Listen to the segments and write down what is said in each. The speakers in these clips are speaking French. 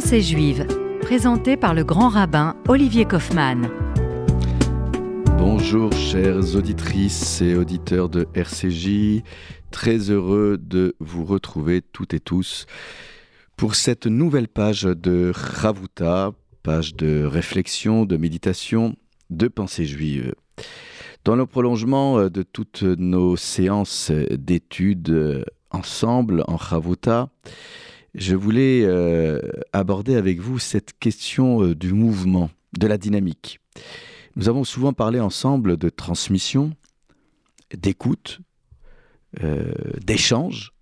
Pensée juive, présentée par le grand rabbin Olivier Kaufmann. Bonjour chères auditrices et auditeurs de RCJ, très heureux de vous retrouver toutes et tous pour cette nouvelle page de Ravuta, page de réflexion, de méditation, de pensée juive. Dans le prolongement de toutes nos séances d'études ensemble en Ravuta, je voulais euh, aborder avec vous cette question euh, du mouvement, de la dynamique. Nous avons souvent parlé ensemble de transmission, d'écoute, euh, d'échange,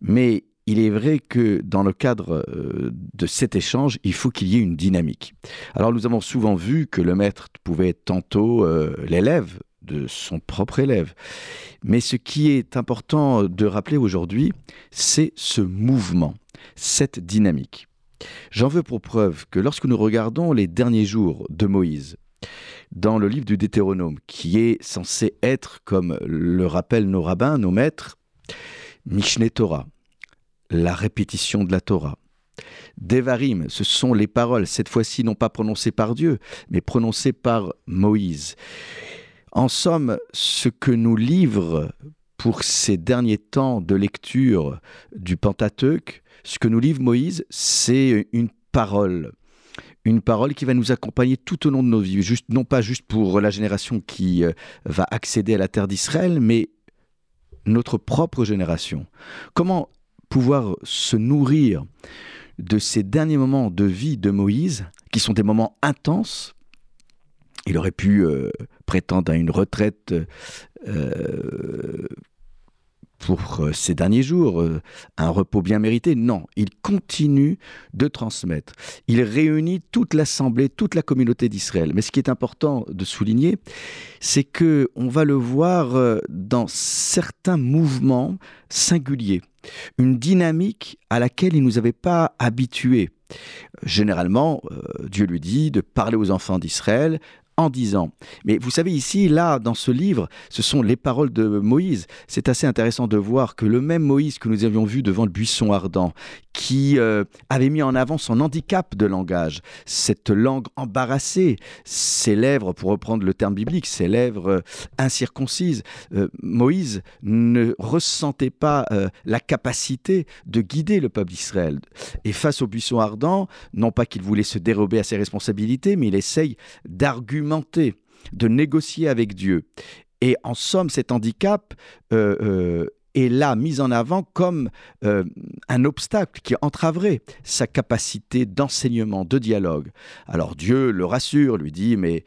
mais il est vrai que dans le cadre de cet échange, il faut qu'il y ait une dynamique. Alors nous avons souvent vu que le maître pouvait être tantôt l'élève de son propre élève. Mais ce qui est important de rappeler aujourd'hui, c'est ce mouvement, cette dynamique. J'en veux pour preuve que lorsque nous regardons les derniers jours de Moïse, dans le livre du Deutéronome, qui est censé être, comme le rappellent nos rabbins, nos maîtres, Mishneh Torah, la répétition de la Torah. Devarim, ce sont les paroles, cette fois-ci non pas prononcées par Dieu, mais prononcées par Moïse. En somme, ce que nous livre pour ces derniers temps de lecture du Pentateuque, ce que nous livre Moïse, c'est une parole. Une parole qui va nous accompagner tout au long de nos vies, juste, non pas juste pour la génération qui euh, va accéder à la terre d'Israël, mais notre propre génération. Comment pouvoir se nourrir de ces derniers moments de vie de Moïse, qui sont des moments intenses, il aurait pu euh, prétendre à une retraite euh, pour euh, ces derniers jours, un repos bien mérité. Non, il continue de transmettre. Il réunit toute l'assemblée, toute la communauté d'Israël. Mais ce qui est important de souligner, c'est que on va le voir dans certains mouvements singuliers, une dynamique à laquelle il nous avait pas habitués. Généralement, Dieu lui dit de parler aux enfants d'Israël en disant. Mais vous savez, ici, là, dans ce livre, ce sont les paroles de Moïse. C'est assez intéressant de voir que le même Moïse que nous avions vu devant le buisson ardent, qui euh, avait mis en avant son handicap de langage, cette langue embarrassée, ses lèvres, pour reprendre le terme biblique, ses lèvres euh, incirconcises, euh, Moïse ne ressentait pas la capacité de guider le peuple d'Israël. Et face au buisson ardent, non pas qu'il voulait se dérober à ses responsabilités, mais il essaye d'argumenter de négocier avec Dieu. Et en somme, cet handicap est là mis en avant comme euh, un obstacle qui entraverait sa capacité d'enseignement, de dialogue. Alors Dieu le rassure, lui dit, mais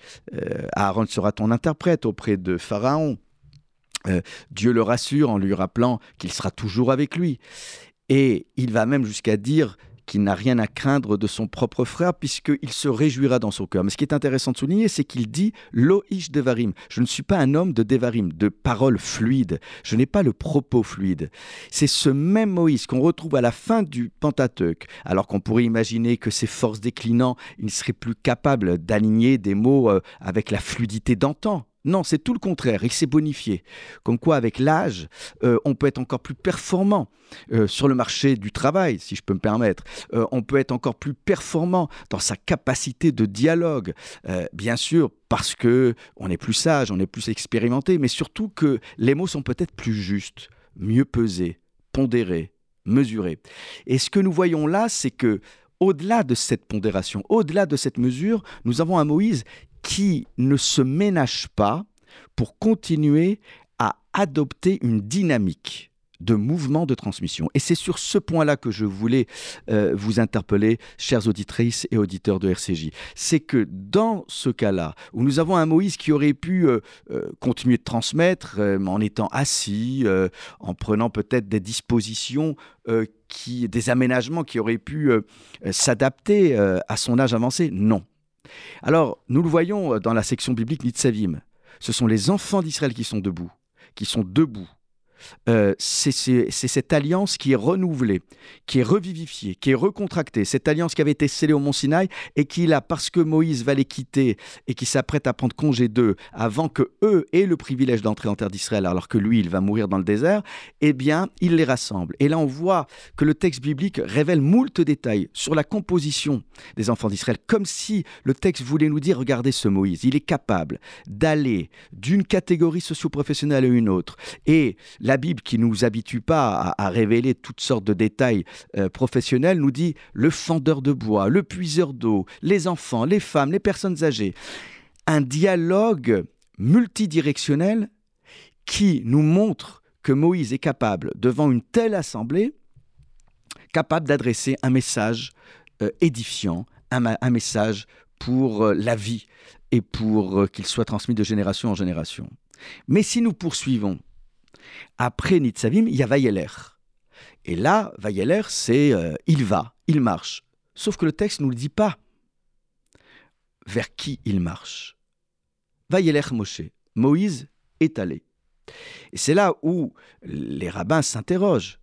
Aaron sera ton interprète auprès de Pharaon. Dieu le rassure en lui rappelant qu'il sera toujours avec lui. Et il va même jusqu'à dire qu'il n'a rien à craindre de son propre frère, puisqu'il se réjouira dans son cœur. Mais ce qui est intéressant de souligner, c'est qu'il dit Loïch Devarim. Je ne suis pas un homme de Devarim, de paroles fluides. Je n'ai pas le propos fluide. C'est ce même Moïse qu'on retrouve à la fin du Pentateuque, alors qu'on pourrait imaginer que ses forces déclinant, il ne serait plus capable d'aligner des mots euh, avec la fluidité d'antan. Non, c'est tout le contraire, il s'est bonifié. Comme quoi, avec l'âge, euh, on peut être encore plus performant euh, sur le marché du travail, si je peux me permettre. Euh, on peut être encore plus performant dans sa capacité de dialogue. bien sûr, parce que on est plus sage, on est plus expérimenté, mais surtout que les mots sont peut-être plus justes, mieux pesés, pondérés, mesurés. Et ce que nous voyons là, c'est que au-delà de cette pondération, au-delà de cette mesure, nous avons un Moïse qui ne se ménage pas pour continuer à adopter une dynamique de mouvement de transmission. Et c'est sur ce point-là que je voulais euh, vous interpeller, chères auditrices et auditeurs de RCJ. C'est que dans ce cas-là, où nous avons un Moïse qui aurait pu euh, euh, continuer de transmettre en étant assis, en prenant peut-être des dispositions, des aménagements qui auraient pu s'adapter à son âge avancé, non. Alors, nous le voyons dans la section biblique Nitzavim. Ce sont les enfants d'Israël qui sont debout, qui sont debout. Euh, c'est cette alliance qui est renouvelée, qui est revivifiée, qui est recontractée. Cette alliance qui avait été scellée au Mont Sinaï et qui, là, parce que Moïse va les quitter et qui s'apprête à prendre congé d'eux avant que eux aient le privilège d'entrer en terre d'Israël, alors que lui, il va mourir dans le désert, eh bien, il les rassemble. Et là, on voit que le texte biblique révèle moult détails sur la composition des enfants d'Israël, comme si le texte voulait nous dire, regardez ce Moïse, il est capable d'aller d'une catégorie socio-professionnelle à une autre. Et la Bible, qui ne nous habitue pas à, révéler toutes sortes de détails euh, professionnels, nous dit le fendeur de bois, le puiseur d'eau, les enfants, les femmes, les personnes âgées. Un dialogue multidirectionnel qui nous montre que Moïse est capable, devant une telle assemblée, capable d'adresser un message euh, édifiant, un, message pour euh, la vie et pour qu'il soit transmis de génération en génération. Mais si nous poursuivons après Nitzavim, il y a Vayeler. Et là, Vayeler, c'est euh, il va, il marche. Sauf que le texte ne nous le dit pas vers qui il marche? Vayeler Moshe. Moïse est allé. Et c'est là où les rabbins s'interrogent.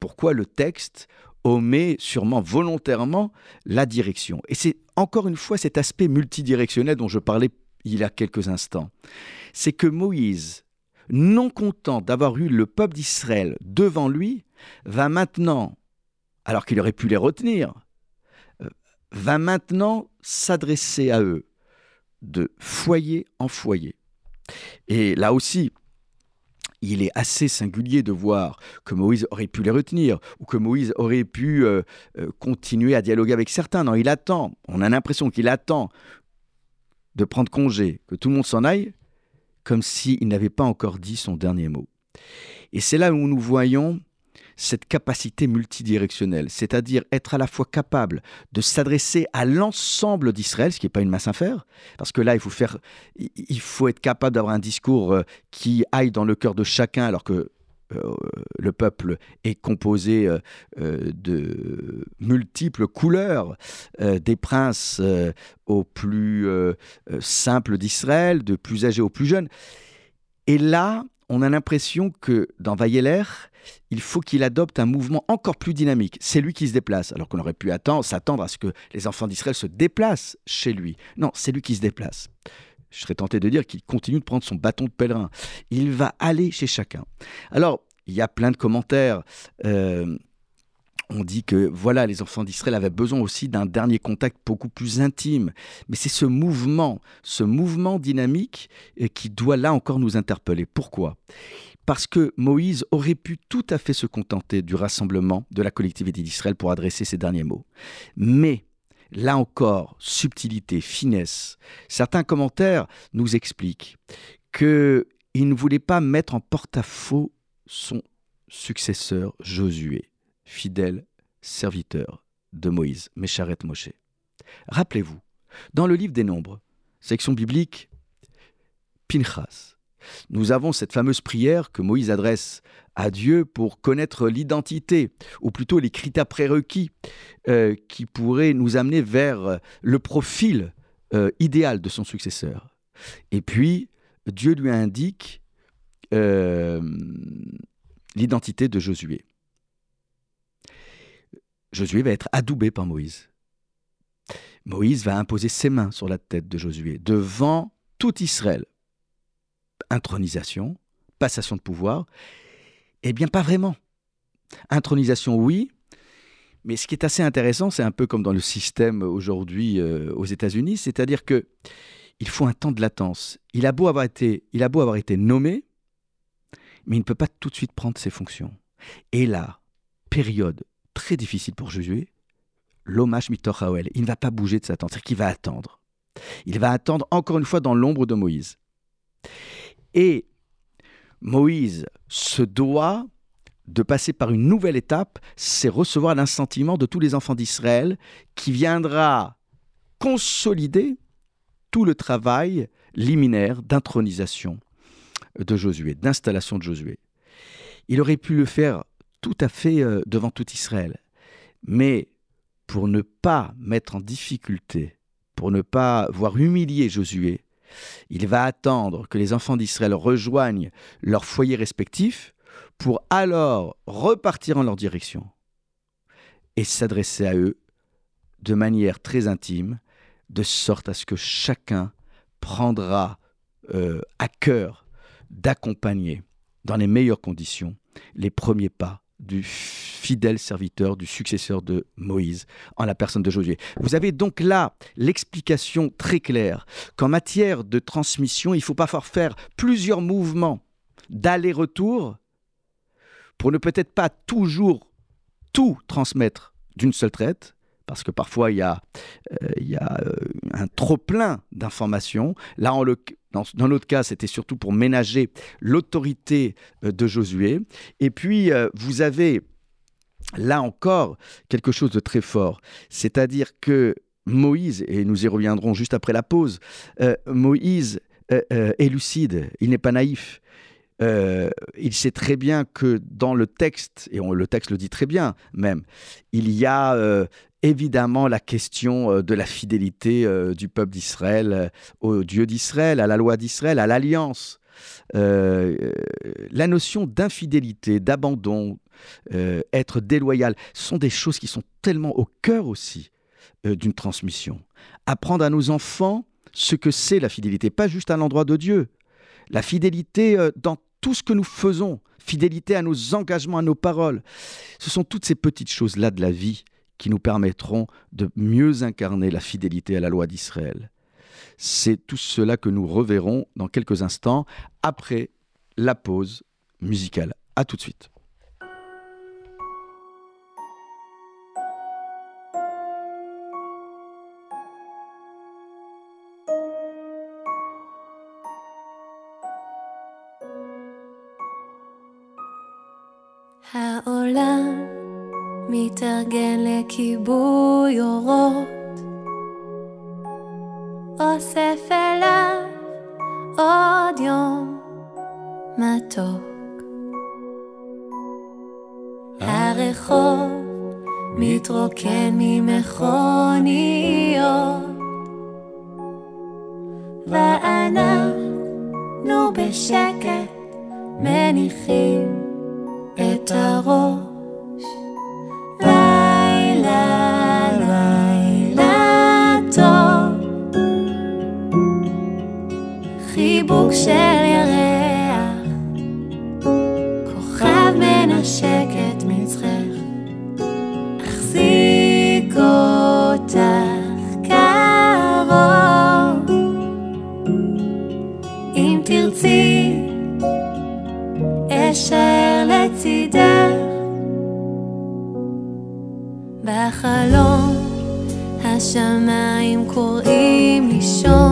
Pourquoi le texte omet sûrement volontairement la direction? Et c'est encore une fois cet aspect multidirectionnel dont je parlais il y a quelques instants. C'est que Moïse non content d'avoir eu le peuple d'Israël devant lui, va maintenant, alors qu'il aurait pu les retenir, euh, va maintenant s'adresser à eux de foyer en foyer. Et là aussi, il est assez singulier de voir que Moïse aurait pu les retenir ou que Moïse aurait pu euh, euh, continuer à dialoguer avec certains. Non, il attend, on a l'impression qu'il attend de prendre congé, que tout le monde s'en aille comme s'il n'avait pas encore dit son dernier mot. Et c'est là où nous voyons cette capacité multidirectionnelle, c'est-à-dire être à la fois capable de s'adresser à l'ensemble d'Israël, ce qui n'est pas une masse affaire, parce que là, il faut, faire, il faut être capable d'avoir un discours euh, qui aille dans le cœur de chacun, alors que euh, le peuple est composé euh, euh, de multiples couleurs, des princes aux plus simples d'Israël, de plus âgés aux plus jeunes. Et là, on a l'impression que dans Vayeler, il faut qu'il adopte un mouvement encore plus dynamique. C'est lui qui se déplace, alors qu'on aurait pu attendre, s'attendre à ce que les enfants d'Israël se déplacent chez lui. Non, c'est lui qui se déplace je serais tenté de dire qu'il continue de prendre son bâton de pèlerin. Il va aller chez chacun. Alors, il y a plein de commentaires. Euh, on dit que voilà, les enfants d'Israël avaient besoin aussi d'un dernier contact beaucoup plus intime. Mais c'est ce mouvement, ce mouvement dynamique euh, qui doit là encore nous interpeller. Pourquoi? Parce que Moïse aurait pu tout à fait se contenter du rassemblement de la collectivité d'Israël pour adresser ses derniers mots. Mais Là encore, subtilité, finesse. Certains commentaires nous expliquent qu'il ne voulait pas mettre en porte-à-faux son successeur Josué, fidèle serviteur de Moïse, Mécharet Moshe. Rappelez-vous, dans le livre des Nombres, section biblique, Pinchas, nous avons cette fameuse prière que Moïse adresse à Dieu pour connaître l'identité, ou plutôt les critères prérequis euh, qui pourraient nous amener vers le profil euh, idéal de son successeur. Et puis, Dieu lui indique euh, l'identité de Josué. Josué va être adoubé par Moïse. Moïse va imposer ses mains sur la tête de Josué devant tout Israël. Intronisation, passation de pouvoir, eh bien pas vraiment. Intronisation, oui, mais ce qui est assez intéressant, c'est un peu comme dans le système aujourd'hui euh, aux États-Unis, c'est-à-dire que il faut un temps de latence. Il a beau avoir été, il a beau avoir été nommé, mais il ne peut pas tout de suite prendre ses fonctions. Et là, période très difficile pour Josué, l'hommage mitochaoel, il ne va pas bouger de sa tente, c'est qu'il va attendre. Il va attendre encore une fois dans l'ombre de Moïse. Et Moïse se doit de passer par une nouvelle étape, c'est recevoir l'assentiment de tous les enfants d'Israël qui viendra consolider tout le travail liminaire d'intronisation de Josué, d'installation de Josué. Il aurait pu le faire tout à fait euh, devant tout Israël. Mais pour ne pas mettre en difficulté, pour ne pas voir humilier Josué, il va attendre que les enfants d'Israël rejoignent leur foyer respectif pour alors repartir en leur direction et s'adresser à eux de manière très intime, de sorte à ce que chacun prendra euh, à cœur d'accompagner dans les meilleures conditions les premiers pas du fidèle serviteur, du successeur de Moïse, en la personne de Josué. Vous avez donc là l'explication très claire qu'en matière de transmission, il ne faut pas faire plusieurs mouvements d'aller-retour pour ne peut-être pas toujours tout transmettre d'une seule traite, parce que parfois il y a, euh, euh, un trop-plein d'informations. Là, dans, notre cas, c'était surtout pour ménager l'autorité euh, de Josué. Et puis, vous avez là encore quelque chose de très fort, c'est-à-dire que Moïse, et nous y reviendrons juste après la pause, Moïse est lucide, il n'est pas naïf. Euh, il sait très bien que dans le texte, et le texte le dit très bien même, il y a euh, évidemment la question euh, de la fidélité du peuple d'Israël au Dieu d'Israël, à la loi d'Israël, à l'alliance. la notion d'infidélité, d'abandon, être déloyal, sont des choses qui sont tellement au cœur aussi d'une transmission. Apprendre à nos enfants ce que c'est la fidélité, pas juste à l'endroit de Dieu, la fidélité dans tout ce que nous faisons, fidélité à nos engagements, à nos paroles. Ce sont toutes ces petites choses-là de la vie qui nous permettront de mieux incarner la fidélité à la loi d'Israël. C'est tout cela que nous reverrons dans quelques instants après la pause musicale. A tout de suite. מתארגן לכיבוי אורות, אוסף אליו עוד יום מתוק. הרחוב מתרוקן ממכוניות, ואנחנו בשקט מניחים את הראש. חיבוק של ירח, כוכב מנשק את מצחך, אחזיק אותך קרוב, אם תרצי אשאר לצידך בחלום השמיים קוראים לישון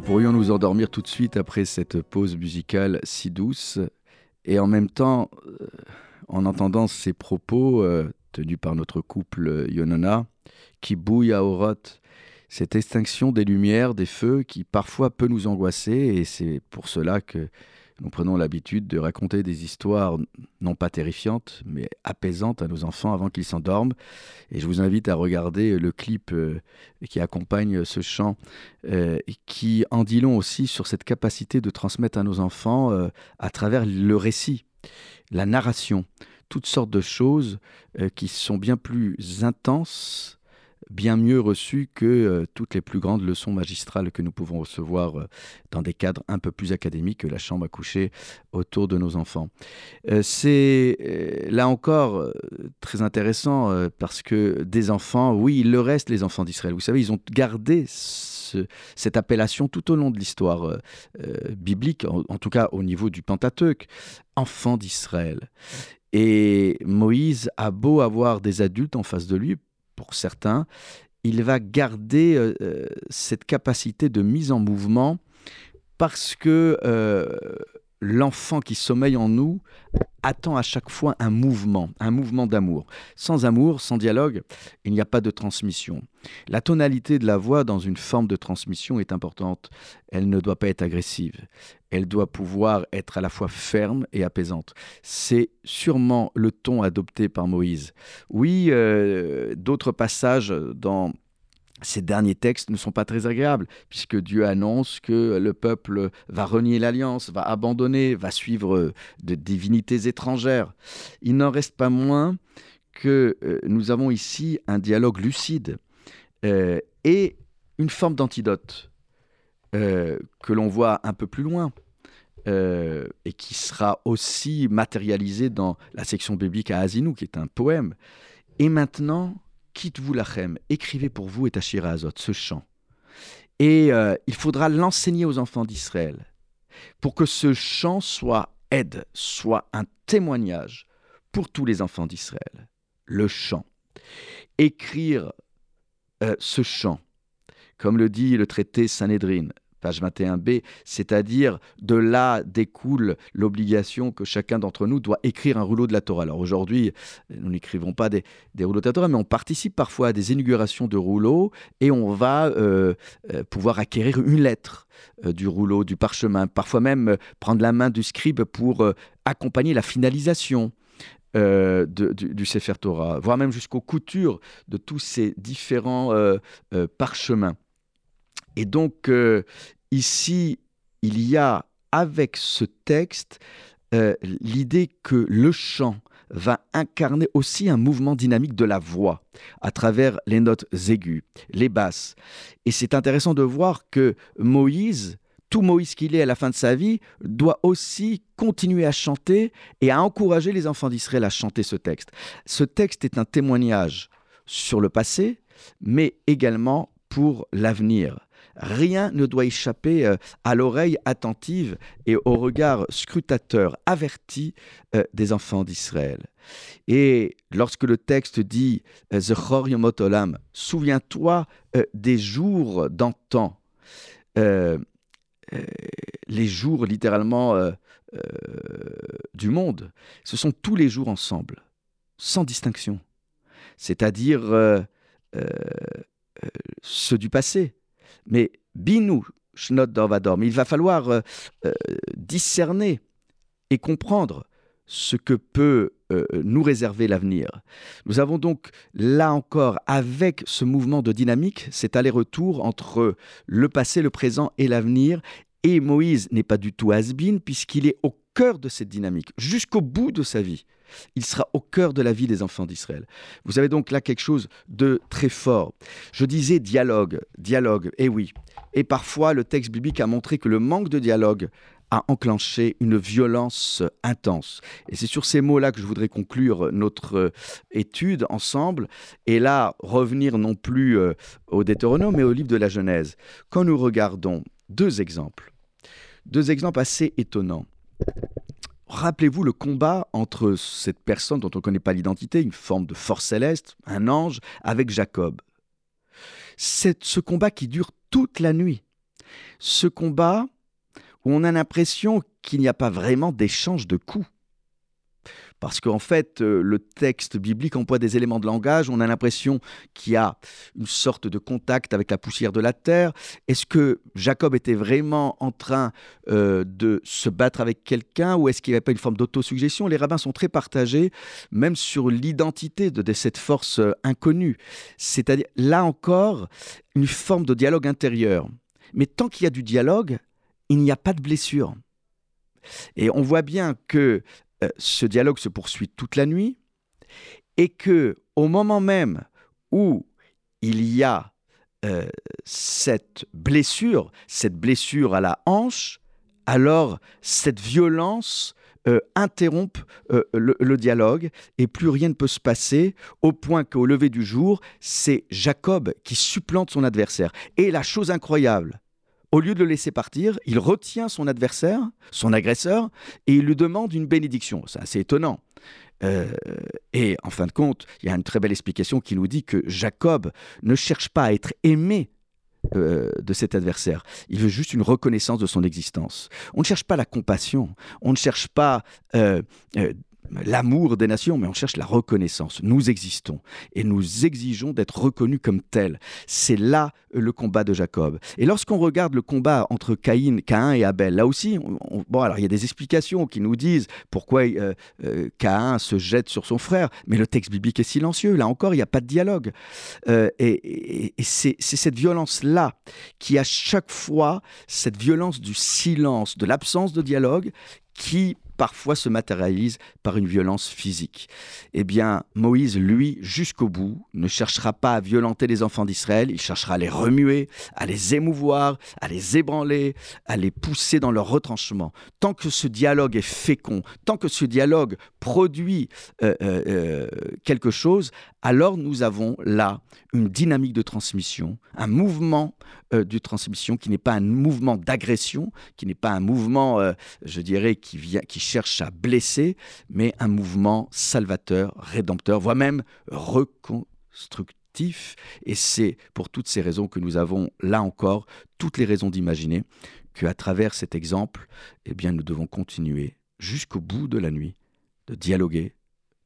pourrions nous endormir tout de suite après cette pause musicale si douce. Et en même temps, euh, en entendant ces propos euh, tenus par notre couple euh, Yonona, qui bouille à Oroth, cette extinction des lumières, des feux qui parfois peut nous angoisser, et c'est pour cela que Nous prenons l'habitude de raconter des histoires non pas terrifiantes, mais apaisantes à nos enfants avant qu'ils s'endorment. Et je vous invite à regarder le clip euh, qui accompagne ce chant, euh, qui en dit long aussi sur cette capacité de transmettre à nos enfants euh, à travers le récit, la narration, toutes sortes de choses qui sont bien plus intenses bien mieux reçu que euh, toutes les plus grandes leçons magistrales que nous pouvons recevoir euh, dans des cadres un peu plus académiques que la chambre à coucher autour de nos enfants. Euh, c'est là encore très intéressant parce que des enfants, oui, il le reste les enfants d'Israël. Vous savez, ils ont gardé cette appellation tout au long de l'histoire biblique, en, en, tout cas au niveau du Pentateuque, enfants d'Israël. Et Moïse a beau avoir des adultes en face de lui, pour certains, il va garder euh, euh, cette capacité de mise en mouvement parce que euh, l'enfant qui sommeille en nous attend à chaque fois un mouvement, un mouvement d'amour. Sans amour, sans dialogue, il n'y a pas de transmission. La tonalité de la voix dans une forme de transmission est importante. Elle ne doit pas être agressive. Elle doit pouvoir être à la fois ferme et apaisante. C'est sûrement le ton adopté par Moïse. Oui, euh, d'autres passages dans ces derniers textes ne sont pas très agréables, puisque Dieu annonce que le peuple va renier l'alliance, va abandonner, va suivre de divinités étrangères. Il n'en reste pas moins que euh, nous avons ici un dialogue lucide euh, et une forme d'antidote euh, que l'on voit un peu plus loin. et qui sera aussi matérialisé dans la section biblique à Azinou, qui est un poème. Et maintenant, quitte-vous lachem, écrivez pour vous et Tachira Azot, ce chant. Et euh, il faudra l'enseigner aux enfants d'Israël pour que ce chant soit aide, soit un témoignage pour tous les enfants d'Israël. Le chant. Écrire euh, ce chant, comme le dit le traité Sanhedrin, page 21b, c'est-à-dire de là découle l'obligation que chacun d'entre nous doit écrire un rouleau de la Torah. Alors aujourd'hui, nous n'écrivons pas des, rouleaux de la Torah, mais on participe parfois à des inaugurations de rouleaux et on va euh, euh, pouvoir acquérir une lettre euh, du rouleau, du parchemin, parfois même prendre la main du scribe pour accompagner la finalisation. du, du, Sefer Torah, voire même jusqu'aux coutures de tous ces différents parchemins. Et donc, euh, ici, il y a avec ce texte euh, l'idée que le chant va incarner aussi un mouvement dynamique de la voix à travers les notes aiguës, les basses. Et c'est intéressant de voir que Moïse, tout Moïse qu'il est à la fin de sa vie, doit aussi continuer à chanter et à encourager les enfants d'Israël à chanter ce texte. Ce texte est un témoignage sur le passé, mais également pour l'avenir. Rien ne doit échapper euh, à l'oreille attentive et au regard scrutateur averti euh, des enfants d'Israël. Et lorsque le texte dit euh, Zechor Olam, souviens-toi des jours d'antan, les jours littéralement du monde, ce sont tous les jours ensemble, sans distinction. C'est-à-dire ceux du passé, mais binou, shnot il va falloir euh, euh, discerner et comprendre ce que peut euh, nous réserver l'avenir. Nous avons donc là encore, avec ce mouvement de dynamique, cet aller-retour entre le passé, le présent et l'avenir. Et Moïse n'est pas du tout has puisqu'il est au cœur de cette dynamique, jusqu'au bout de sa vie. Il sera au cœur de la vie des enfants d'Israël. Vous avez donc là quelque chose de très fort. Je disais dialogue, dialogue, et eh oui. Et parfois, le texte biblique a montré que le manque de dialogue a enclenché une violence intense. Et c'est sur ces mots-là que je voudrais conclure notre euh, étude ensemble, et là revenir non plus euh, au Deutéronome, mais au livre de la Genèse. Quand nous regardons deux exemples, deux exemples assez étonnants. Rappelez-vous le combat entre cette personne dont on ne connaît pas l'identité, une forme de force céleste, un ange, avec Jacob. C'est ce combat qui dure toute la nuit. Ce combat où on a l'impression qu'il n'y a pas vraiment d'échange de coups. Parce qu'en fait, euh, le texte biblique emploie des éléments de langage, on a l'impression qu'il y a une sorte de contact avec la poussière de la terre. Est-ce que Jacob était vraiment en train euh, de se battre avec quelqu'un ou est-ce qu'il n'y avait pas une forme d'autosuggestion? Les rabbins sont très partagés, même sur l'identité de, cette force euh, inconnue. C'est-à-dire, là encore, une forme de dialogue intérieur. Mais tant qu'il y a du dialogue, il n'y a pas de blessure. Et on voit bien que euh, ce dialogue se poursuit toute la nuit et que au moment même où il y a euh, cette blessure, cette blessure à la hanche, alors cette violence euh, interrompt le dialogue et plus rien ne peut se passer au point qu'au lever du jour, c'est Jacob qui supplante son adversaire. Et la chose incroyable, au lieu de le laisser partir, il retient son adversaire, son agresseur, et il lui demande une bénédiction. C'est assez étonnant. Euh, et en fin de compte, il y a une très belle explication qui nous dit que Jacob ne cherche pas à être aimé euh, de cet adversaire. Il veut juste une reconnaissance de son existence. On ne cherche pas la compassion, on ne cherche pas euh, l'amour des nations, mais on cherche la reconnaissance. Nous existons et nous exigeons d'être reconnus comme tels. C'est là euh, le combat de Jacob. Et lorsqu'on regarde le combat entre Caïn, Caïn et Abel, là aussi, on- on- bon, alors il y a des explications qui nous disent pourquoi euh, euh, Caïn se jette sur son frère, mais le texte biblique est silencieux. Là encore, il n'y a pas de dialogue. Et et- c'est cette violence-là qui, à chaque fois, cette violence du silence, de l'absence de dialogue, qui parfois se matérialise par une violence physique. Eh bien, Moïse, lui, jusqu'au bout, ne cherchera pas à violenter les enfants d'Israël, il cherchera à les remuer, à les émouvoir, à les ébranler, à les pousser dans leur retranchement. Tant que ce dialogue est fécond, tant que ce dialogue produit euh, euh, euh, quelque chose, alors nous avons là une dynamique de transmission, un mouvement de transmission qui n'est pas un mouvement d'agression, qui n'est pas un mouvement, je dirais, qui, vient, qui cherche à blesser, mais un mouvement salvateur, rédempteur, voire même reconstructif. Et c'est pour toutes ces raisons que nous avons, là encore, toutes les raisons d'imaginer qu'à travers cet exemple, eh bien, nous devons continuer jusqu'au bout de la nuit de dialoguer,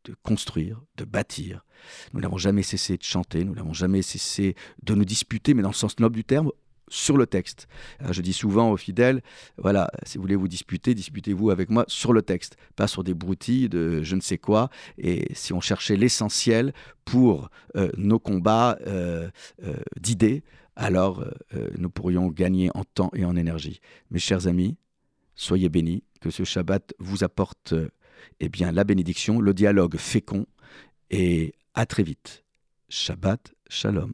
de construire, de bâtir. Nous n'avons jamais cessé de chanter, nous n'avons jamais cessé de nous disputer, mais dans le sens noble du terme, sur le texte. Alors, je dis souvent aux fidèles, voilà, si vous voulez vous disputer, disputez-vous avec moi sur le texte, pas sur des broutilles de je ne sais quoi. Et si on cherchait l'essentiel pour euh, nos combats euh, euh, d'idées, alors euh, nous pourrions gagner en temps et en énergie. Mes chers amis, soyez bénis, que ce Shabbat vous apporte euh, eh bien, la bénédiction, le dialogue fécond, et à très vite. Shabbat Shalom.